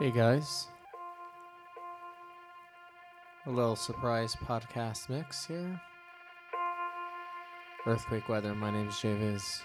Hey guys. A little surprise podcast mix here. Earthquake weather. My name is Javiz.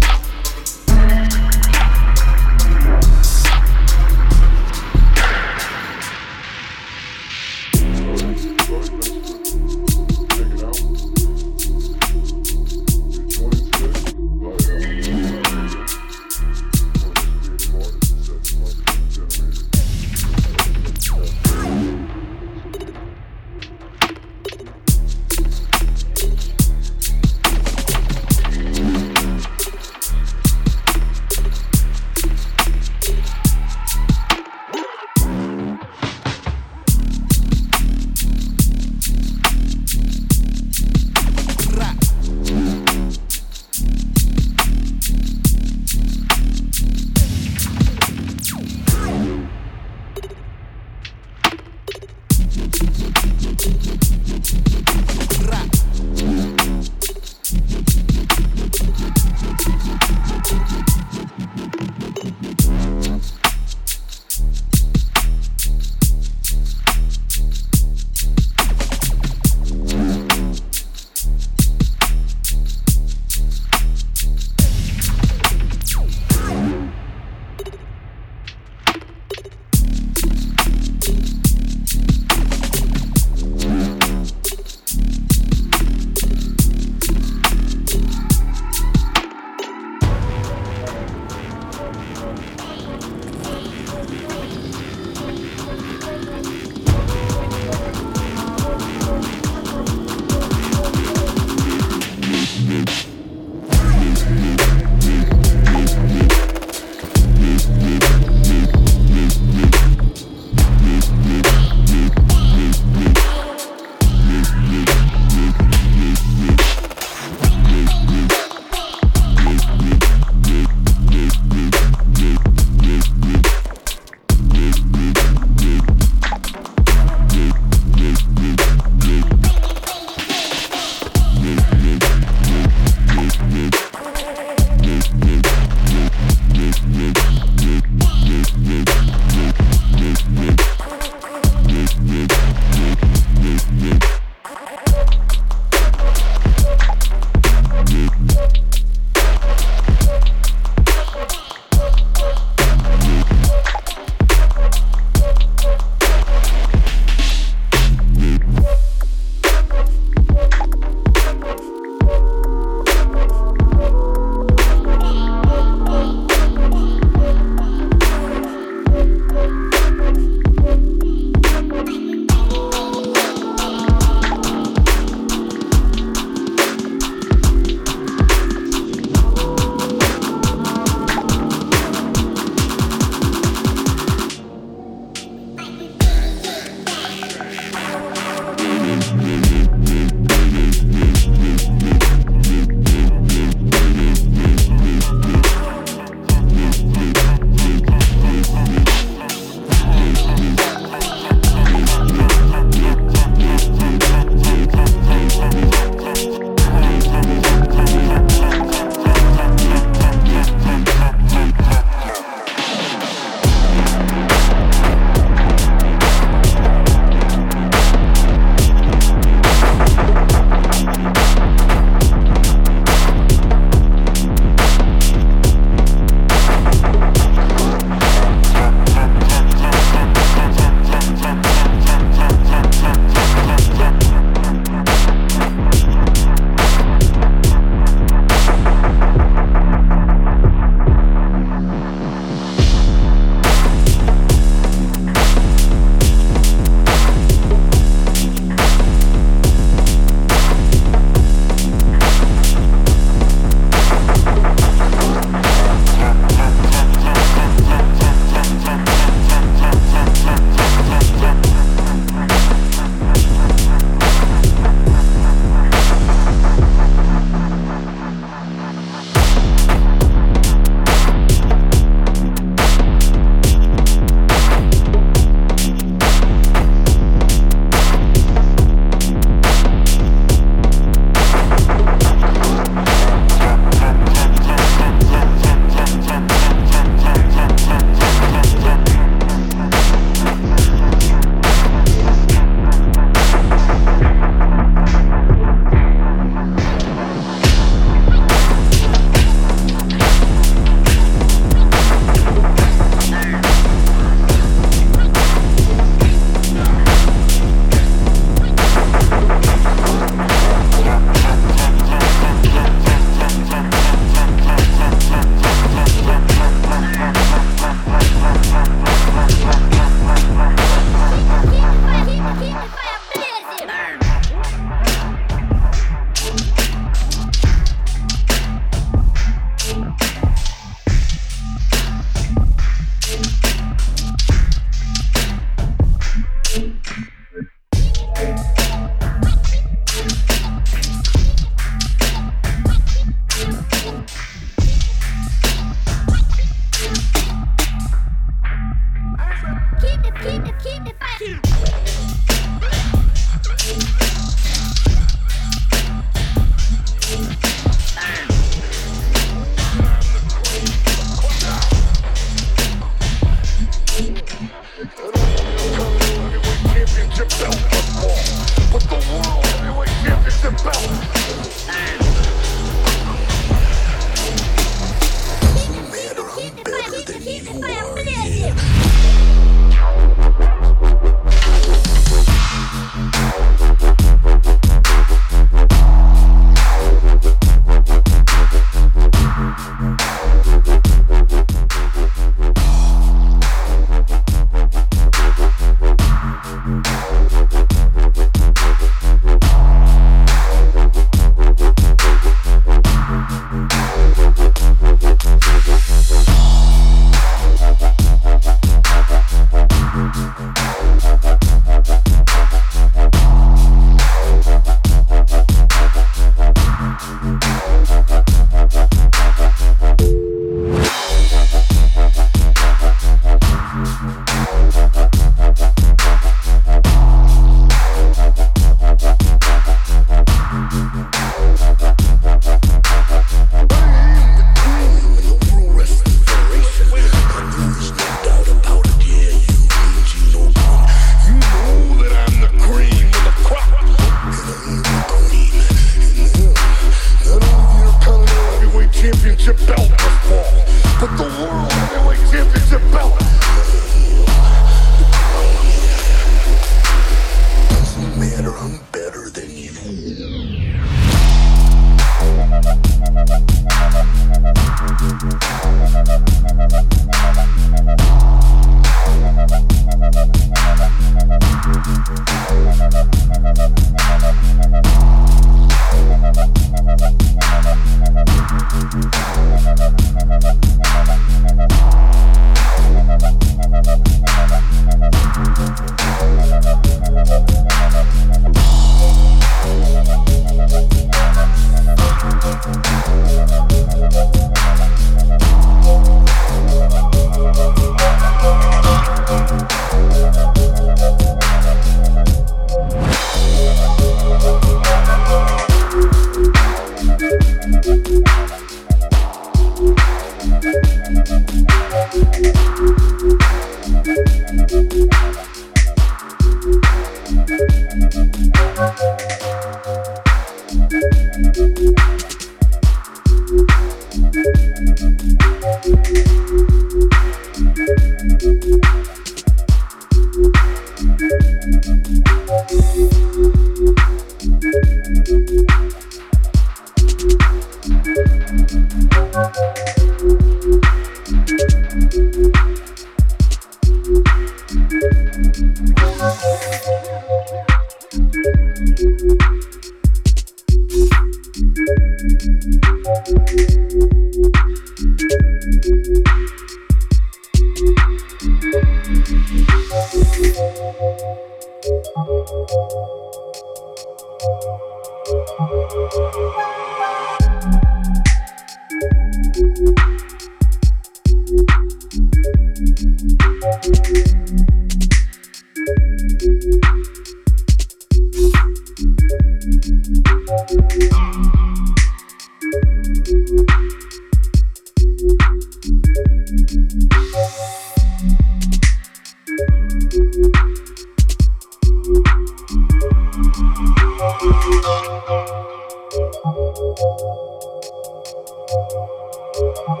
Thank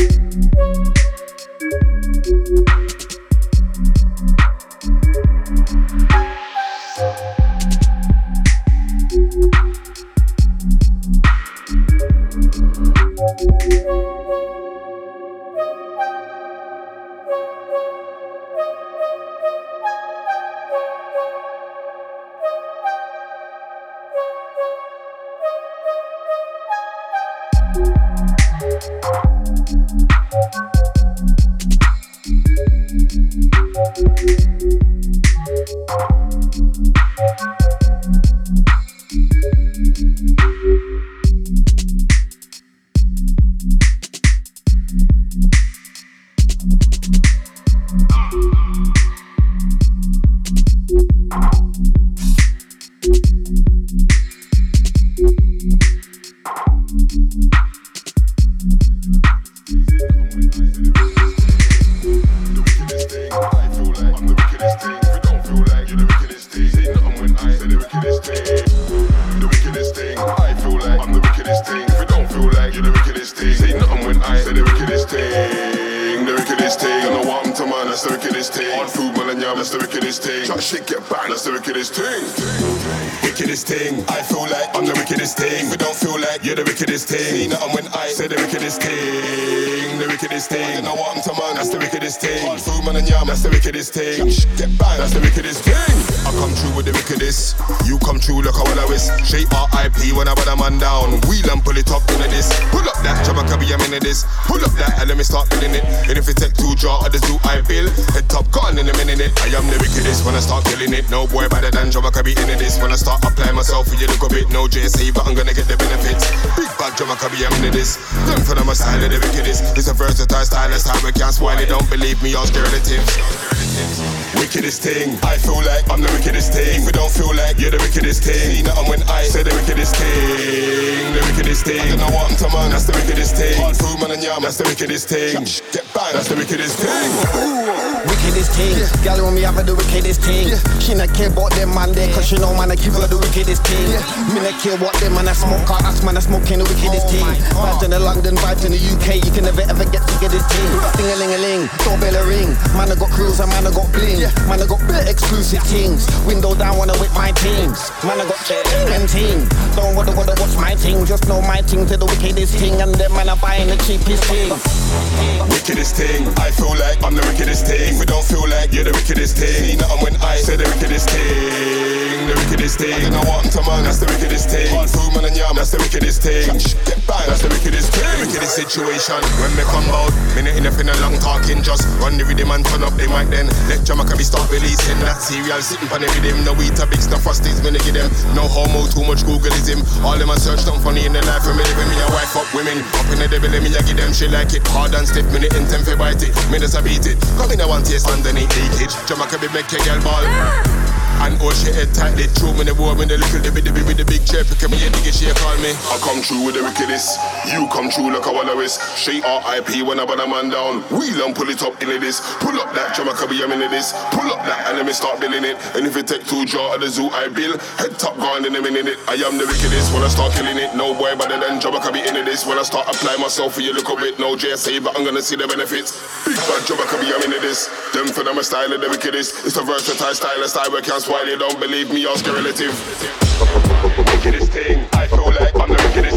you. take look how well I wish. Shape RIP when I put a man down. Wheel and pull it up into this. Pull up that chopper, can I'm minute this. Pull up that and let me start building it. And if it take two draw, others do I bill. Head top gone in a minute. It. I am the wickedest when I start killing it. No boy better than drummer can be into this. When I start applying myself for you look a bit, no JSA, but I'm gonna get the benefits. Big bad drummer can I'm minute this. Learn from my style of the wickedest. It's a versatile style, that's how we can't spoil it. Don't believe me, I'll scare the tips wickedest thing. I feel like I'm the wickedest thing. If you don't feel like you're the wickedest thing, see nothing when I say the wickedest thing. The wickedest thing. I don't know what I'm to man, that's the wickedest thing. Hard food man and yam, that's the wickedest thing. Get bang, that's the wickedest thing. Wickedest thing, gal on me have the wickedest thing. She not care about them man there, cause she know man I keep her the wickedest thing. Me not care what them man I smoke, I ask man I smoking the wickedest thing. Vibes in the London, vibes in the UK, you can never ever get sick of this thing. Ding a ling a ling, doorbell a ring. Man I got crews and man I got bling. Man I got bit exclusive things. Window down wanna whip my teams. Man I got and team. Don't wanna wanna watch my thing, just know my thing to the wickedest thing, and them man are buying the cheapest thing. Wickedest thing. I feel like I'm the wickedest thing. If you don't feel like you're the wickedest thing, see nothing when I say the wickedest thing. The wickedest thing. I what I'm to man, that's the wickedest thing. Hard food man and yam, that's the wickedest thing. Get bang, that's the wickedest thing. Wickedest situation. When me come out, minute enough in a long talking, just run the rhythm and turn up the mic then. Let Jamaica be start releasing that cereal, sitting on the rhythm. No wheat, a big stuff, me to give them. No homo, too much Googleism. All them a search, don't funny in the life of me living. Me a wife up women. Up in the devil, me a give them shit like it. Hard and stiff, minute in ten for bite it. Me just a beat it. Come in, I want taste underneath leakage. Jamaica be make your girl ball. Ah! And all she head tight, they True me the war with the little the bit with the big chair. Pick me a diggy she call me. I come true with the wickedest. You come true like a wallows Straight R.I.P. when I put a man down. Wheel and pull it up into this. Pull up that Jamaica be I'm into this. Pull up that and let me start building it. And if it take two jaw of the zoo I bill. Head top gone in a minute. I am the wickedest when I start killing it. No boy better than Jamaica be into this. When I start applying myself for you look a bit No JSA but I'm gonna see the benefits. Big bad Jamaica be I'm into this. Them for them a style of the wickedest. It's a versatile style a style where can't spoil you don't believe me, ask a relative. Wickedest thing, I feel like I'm the wickedest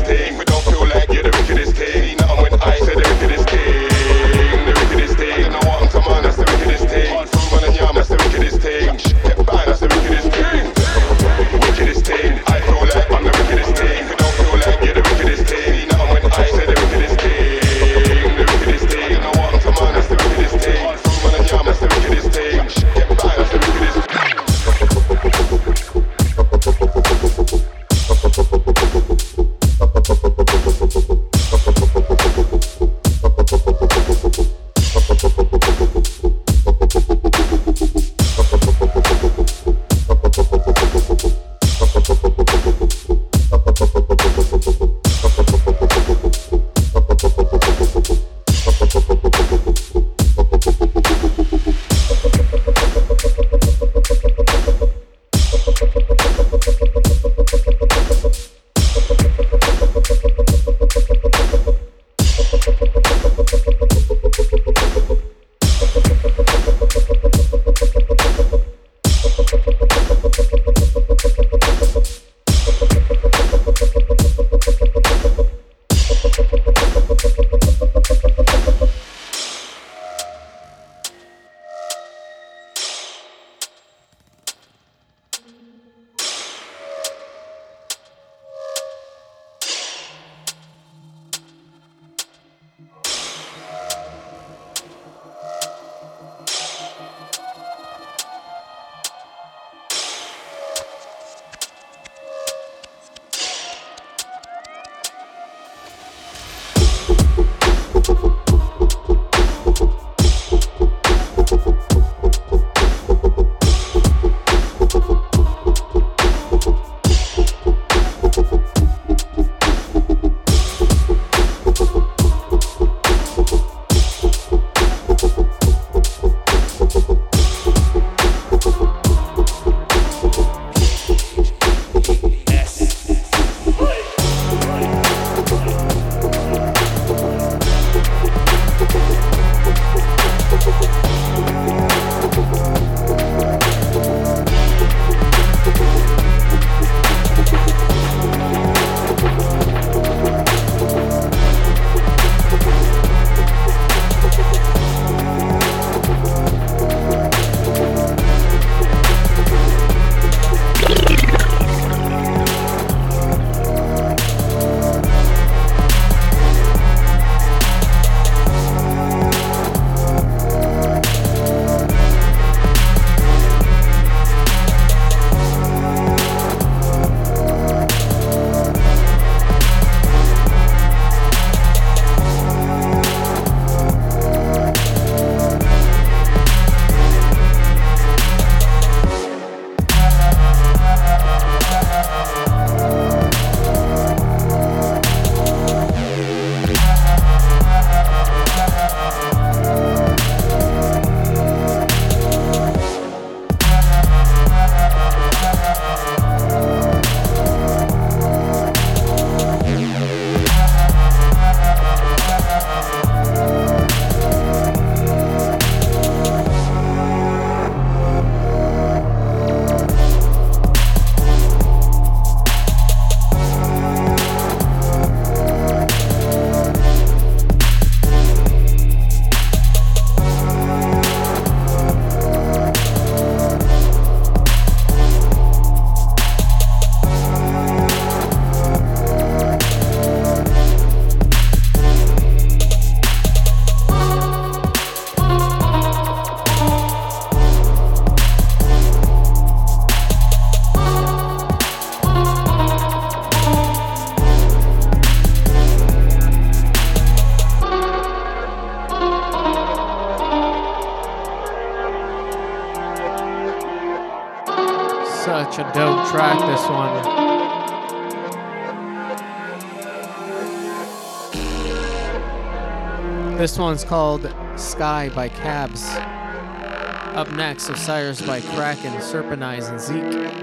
one's called Sky by Cabs. Up next, Osiris by Kraken, Serpent Eyes, and Zeke.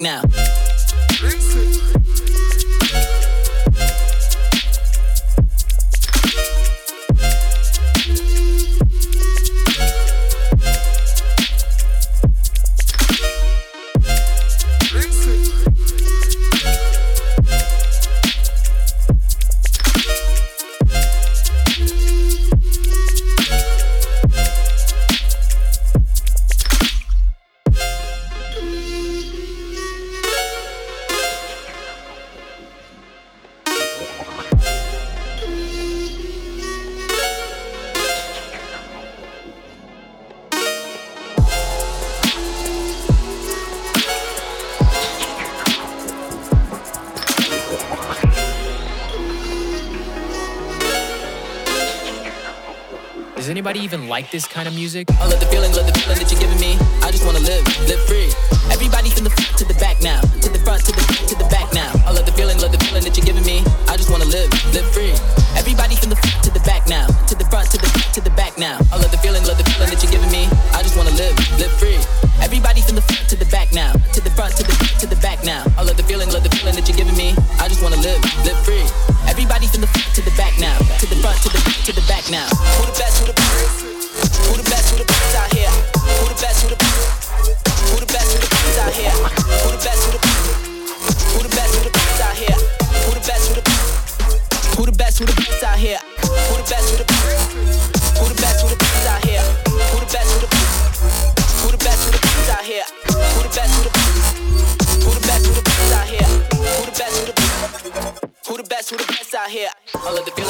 now. like this kind of music. I love the all of the feelings.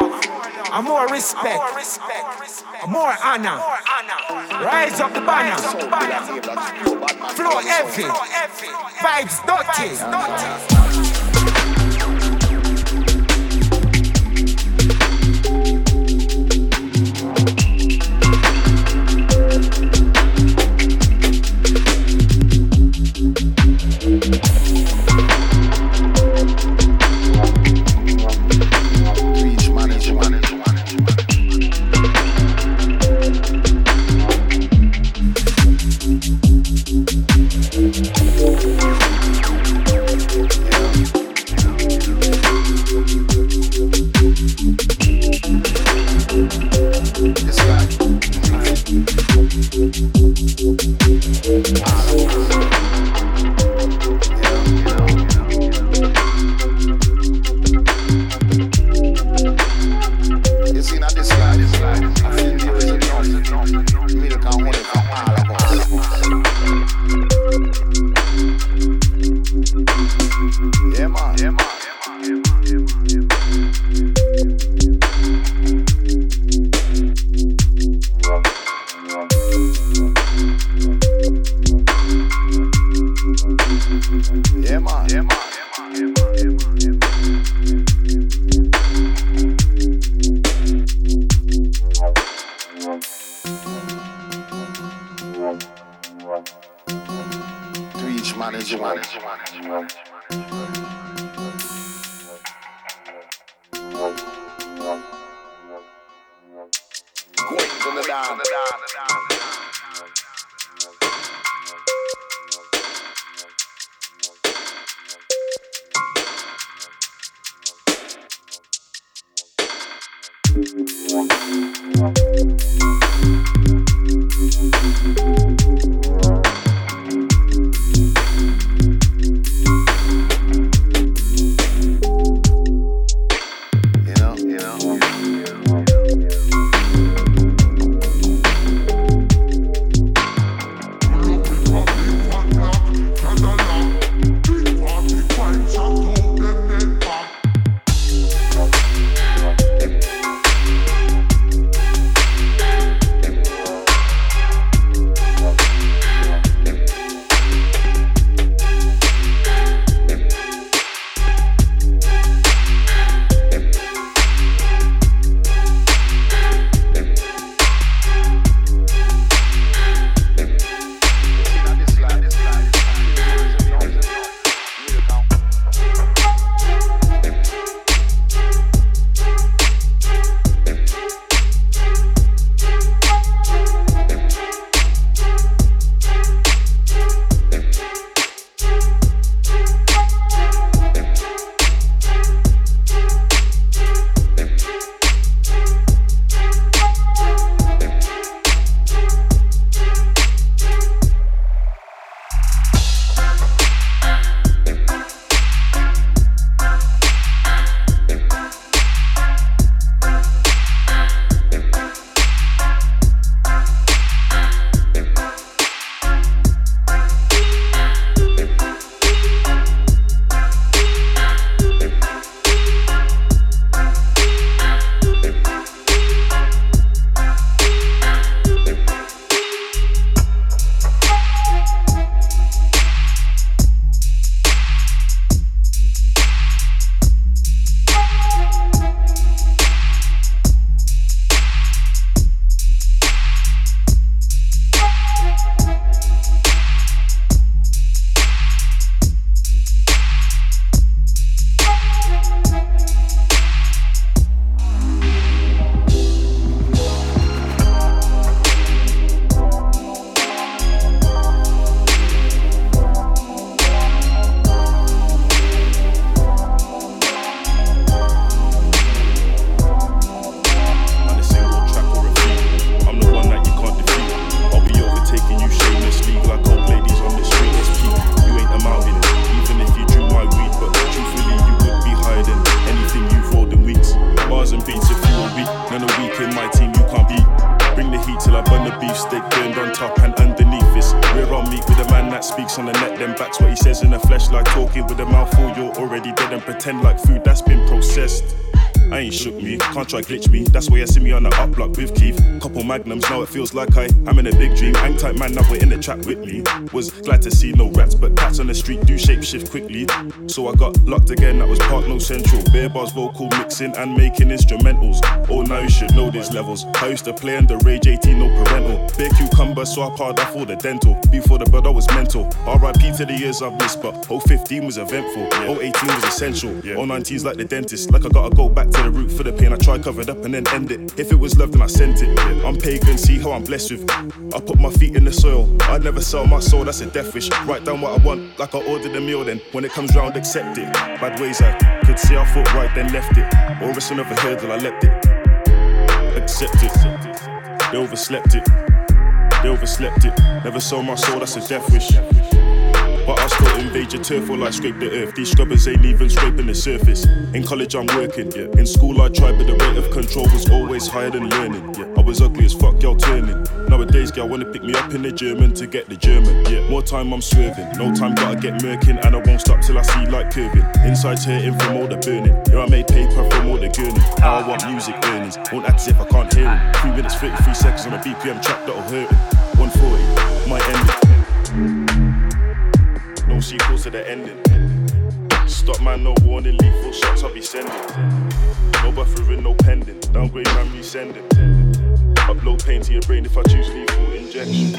and more respect, and more honor. Rise up the banner, flow heavy, vibes dirty. queens on the dime. Feels like I am in a big dream. Hang tight man, now we're in the trap with me. Was glad to see no rats, but cats on the street do shape shift quickly. So I got locked again, that was Park No Central. Bare bars, vocal mixing and making instrumentals. Oh, now you should know these levels. I used to play under Rage 18, no parental. Bare cucumber, so I parred off all the dental. Before the brother was mental. RIP to the years I've missed, but 015 was eventful. Yeah. 018 was essential. Yeah. 019's like the dentist. Like I gotta go back to the root for the pain. I try covered up and then end it. If it was love, then I sent it. I'm pagan, see how I'm blessed with. I put my feet in the soil. I'd never sell my soul, that's a death wish. Write down what I want, like I ordered a meal, then when it comes round, accept it. Bad ways I could see I thought right, then left it. Or it's another hurdle, I leapt it. Accept it. They overslept it. They overslept it. Never sold my soul, that's a death wish. But I still invade your turf while I scrape the earth. These scrubbers ain't even scraping the surface. In college, I'm working, yeah. In school, I tried, but the rate of control was always higher than learning, yeah. I was ugly as fuck, y'all turning. Nowadays, girl wanna pick me up in the German to get the German, yeah. More time, I'm swerving. No time, gotta get murking, and I won't stop till I see light curving. Inside's hurting from all the burning. Yeah, I made paper from all the gurning. Now I want music earnings. Won't act as if I can't hear it. Three minutes, 33 seconds on a BPM track that'll hurt it. 140, my end to the ending. Stop man, no warning, lethal shots I'll be sending. No buffering, no pending. Downgrade man, resending. Upload pain to your brain if I choose lethal injection.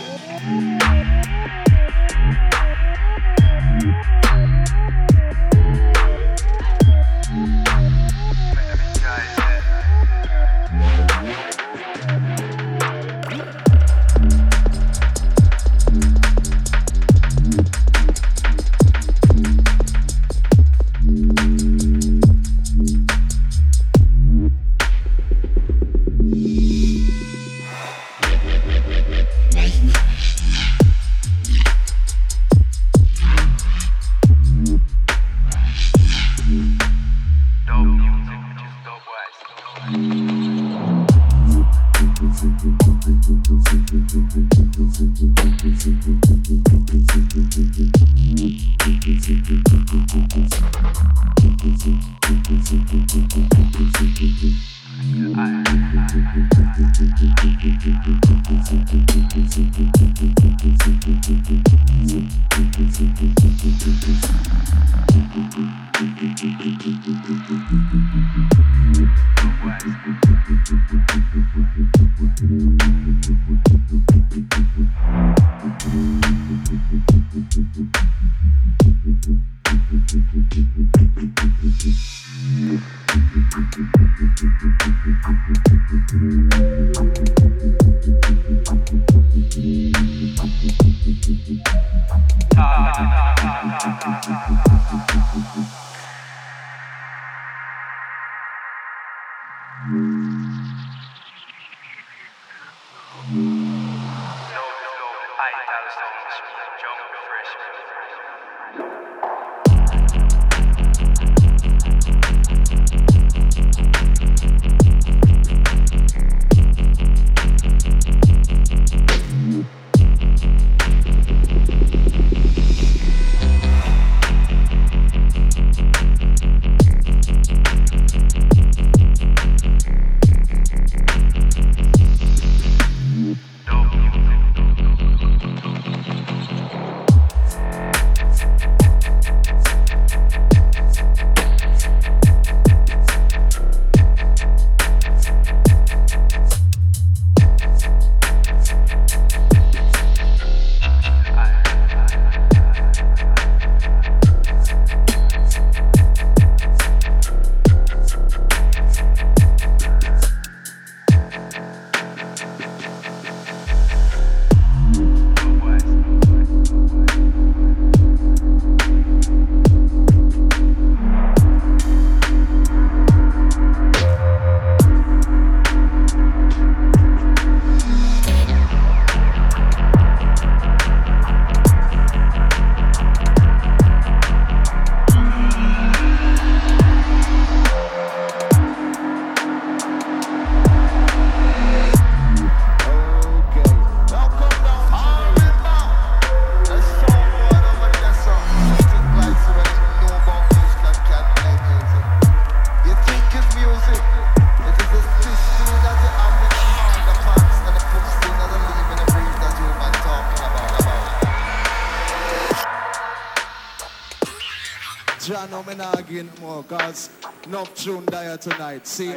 Tune there tonight. See?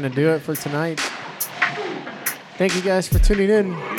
Going to do it for tonight. Thank you guys for tuning in.